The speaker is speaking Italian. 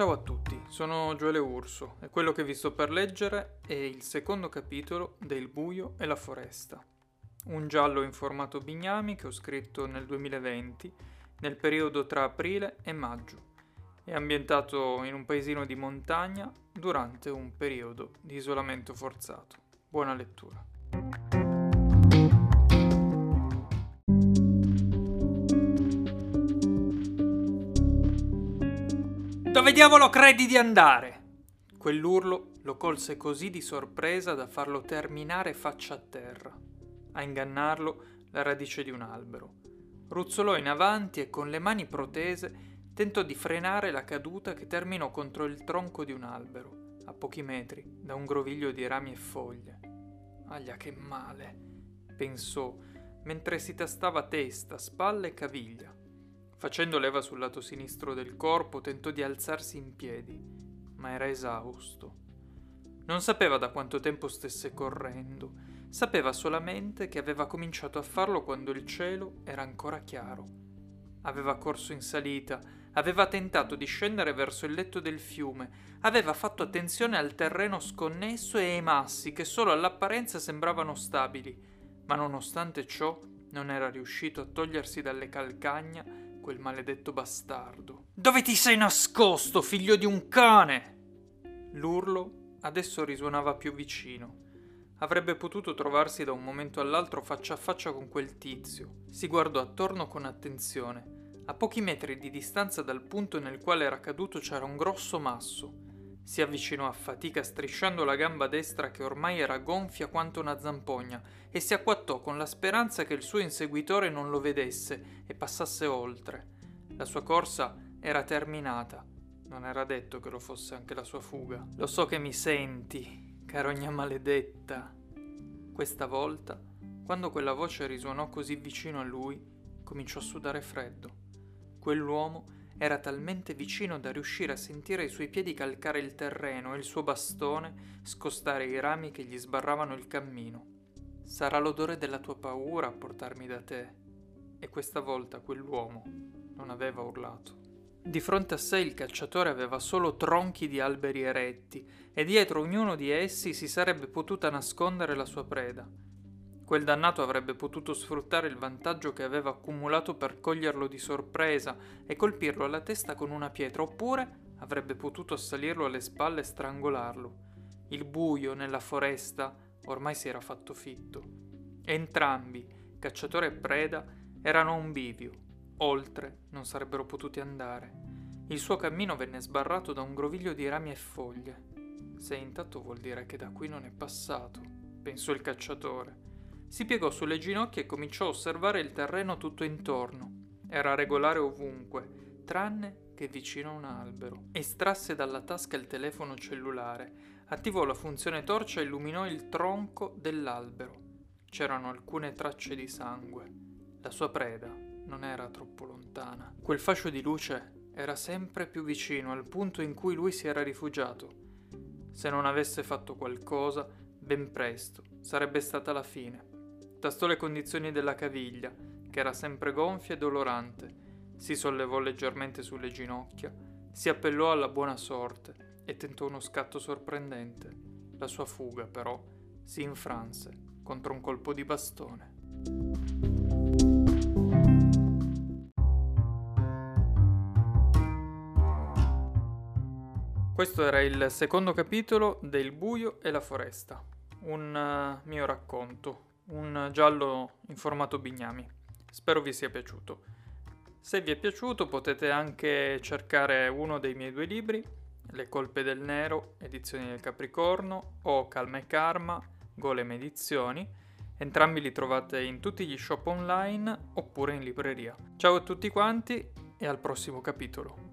Ciao a tutti, sono Gioele Urso e quello che vi sto per leggere è il secondo capitolo del Buio e la foresta. Un giallo in formato bignami che ho scritto nel 2020, nel periodo tra aprile e maggio. È ambientato in un paesino di montagna durante un periodo di isolamento forzato. Buona lettura. Dove diavolo credi di andare? Quell'urlo lo colse così di sorpresa da farlo terminare faccia a terra. A ingannarlo la radice di un albero. Ruzzolò in avanti e con le mani protese tentò di frenare la caduta che terminò contro il tronco di un albero, a pochi metri da un groviglio di rami e foglie. Aglia che male, pensò, mentre si tastava testa, spalle e caviglia. Facendo leva sul lato sinistro del corpo, tentò di alzarsi in piedi, ma era esausto. Non sapeva da quanto tempo stesse correndo, sapeva solamente che aveva cominciato a farlo quando il cielo era ancora chiaro. Aveva corso in salita, aveva tentato di scendere verso il letto del fiume, aveva fatto attenzione al terreno sconnesso e ai massi che solo all'apparenza sembravano stabili, ma nonostante ciò non era riuscito a togliersi dalle calcagna quel maledetto bastardo. Dove ti sei nascosto, figlio di un cane? L'urlo adesso risuonava più vicino. Avrebbe potuto trovarsi da un momento all'altro faccia a faccia con quel tizio. Si guardò attorno con attenzione. A pochi metri di distanza dal punto nel quale era caduto c'era un grosso masso. Si avvicinò a fatica strisciando la gamba destra che ormai era gonfia quanto una zampogna e si acquattò con la speranza che il suo inseguitore non lo vedesse e passasse oltre. La sua corsa era terminata. Non era detto che lo fosse anche la sua fuga. Lo so che mi senti, carogna maledetta. Questa volta, quando quella voce risuonò così vicino a lui, cominciò a sudare freddo. Quell'uomo era talmente vicino da riuscire a sentire i suoi piedi calcare il terreno e il suo bastone scostare i rami che gli sbarravano il cammino. Sarà l'odore della tua paura a portarmi da te. E questa volta quell'uomo non aveva urlato. Di fronte a sé il cacciatore aveva solo tronchi di alberi eretti e dietro ognuno di essi si sarebbe potuta nascondere la sua preda. Quel dannato avrebbe potuto sfruttare il vantaggio che aveva accumulato per coglierlo di sorpresa e colpirlo alla testa con una pietra, oppure avrebbe potuto assalirlo alle spalle e strangolarlo. Il buio nella foresta ormai si era fatto fitto. Entrambi, cacciatore e preda, erano a un bivio. Oltre non sarebbero potuti andare. Il suo cammino venne sbarrato da un groviglio di rami e foglie. Se intanto vuol dire che da qui non è passato, pensò il cacciatore. Si piegò sulle ginocchia e cominciò a osservare il terreno tutto intorno. Era regolare ovunque, tranne che vicino a un albero. Estrasse dalla tasca il telefono cellulare, attivò la funzione torcia e illuminò il tronco dell'albero. C'erano alcune tracce di sangue. La sua preda non era troppo lontana. Quel fascio di luce era sempre più vicino al punto in cui lui si era rifugiato. Se non avesse fatto qualcosa, ben presto sarebbe stata la fine. Tastò le condizioni della caviglia, che era sempre gonfia e dolorante, si sollevò leggermente sulle ginocchia, si appellò alla buona sorte e tentò uno scatto sorprendente. La sua fuga, però, si infranse contro un colpo di bastone. Questo era il secondo capitolo del buio e la foresta, un uh, mio racconto, un giallo in formato bignami. Spero vi sia piaciuto. Se vi è piaciuto potete anche cercare uno dei miei due libri, Le colpe del nero, edizioni del Capricorno, o Calma e Karma, Golem Edizioni. Entrambi li trovate in tutti gli shop online oppure in libreria. Ciao a tutti quanti e al prossimo capitolo.